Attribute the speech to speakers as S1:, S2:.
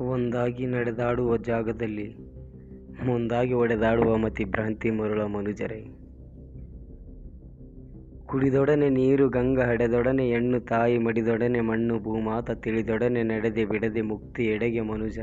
S1: ಒಂದಾಗಿ ನಡೆದಾಡುವ ಜಾಗದಲ್ಲಿ, ಮುಂದಾಗಿ ಒಡೆದಾಡುವ ಮತಿ ಭ್ರಾಂತಿ ಮರುಳ ಮನುಜರೇ. ಕುಡಿದೊಡನೆ ನೀರು ಗಂಗ ಹಡೆದೊಡನೆ ಹೆಣ್ಣು ತಾಯಿ ಮಡಿದೊಡನೆ ಮಣ್ಣು ಭೂಮಾತ ತಿಳಿದೊಡನೆ ನಡೆದೆ ಬಿಡದೆ ಮುಕ್ತಿ ಎಡೆಗೆ ಮನುಜ.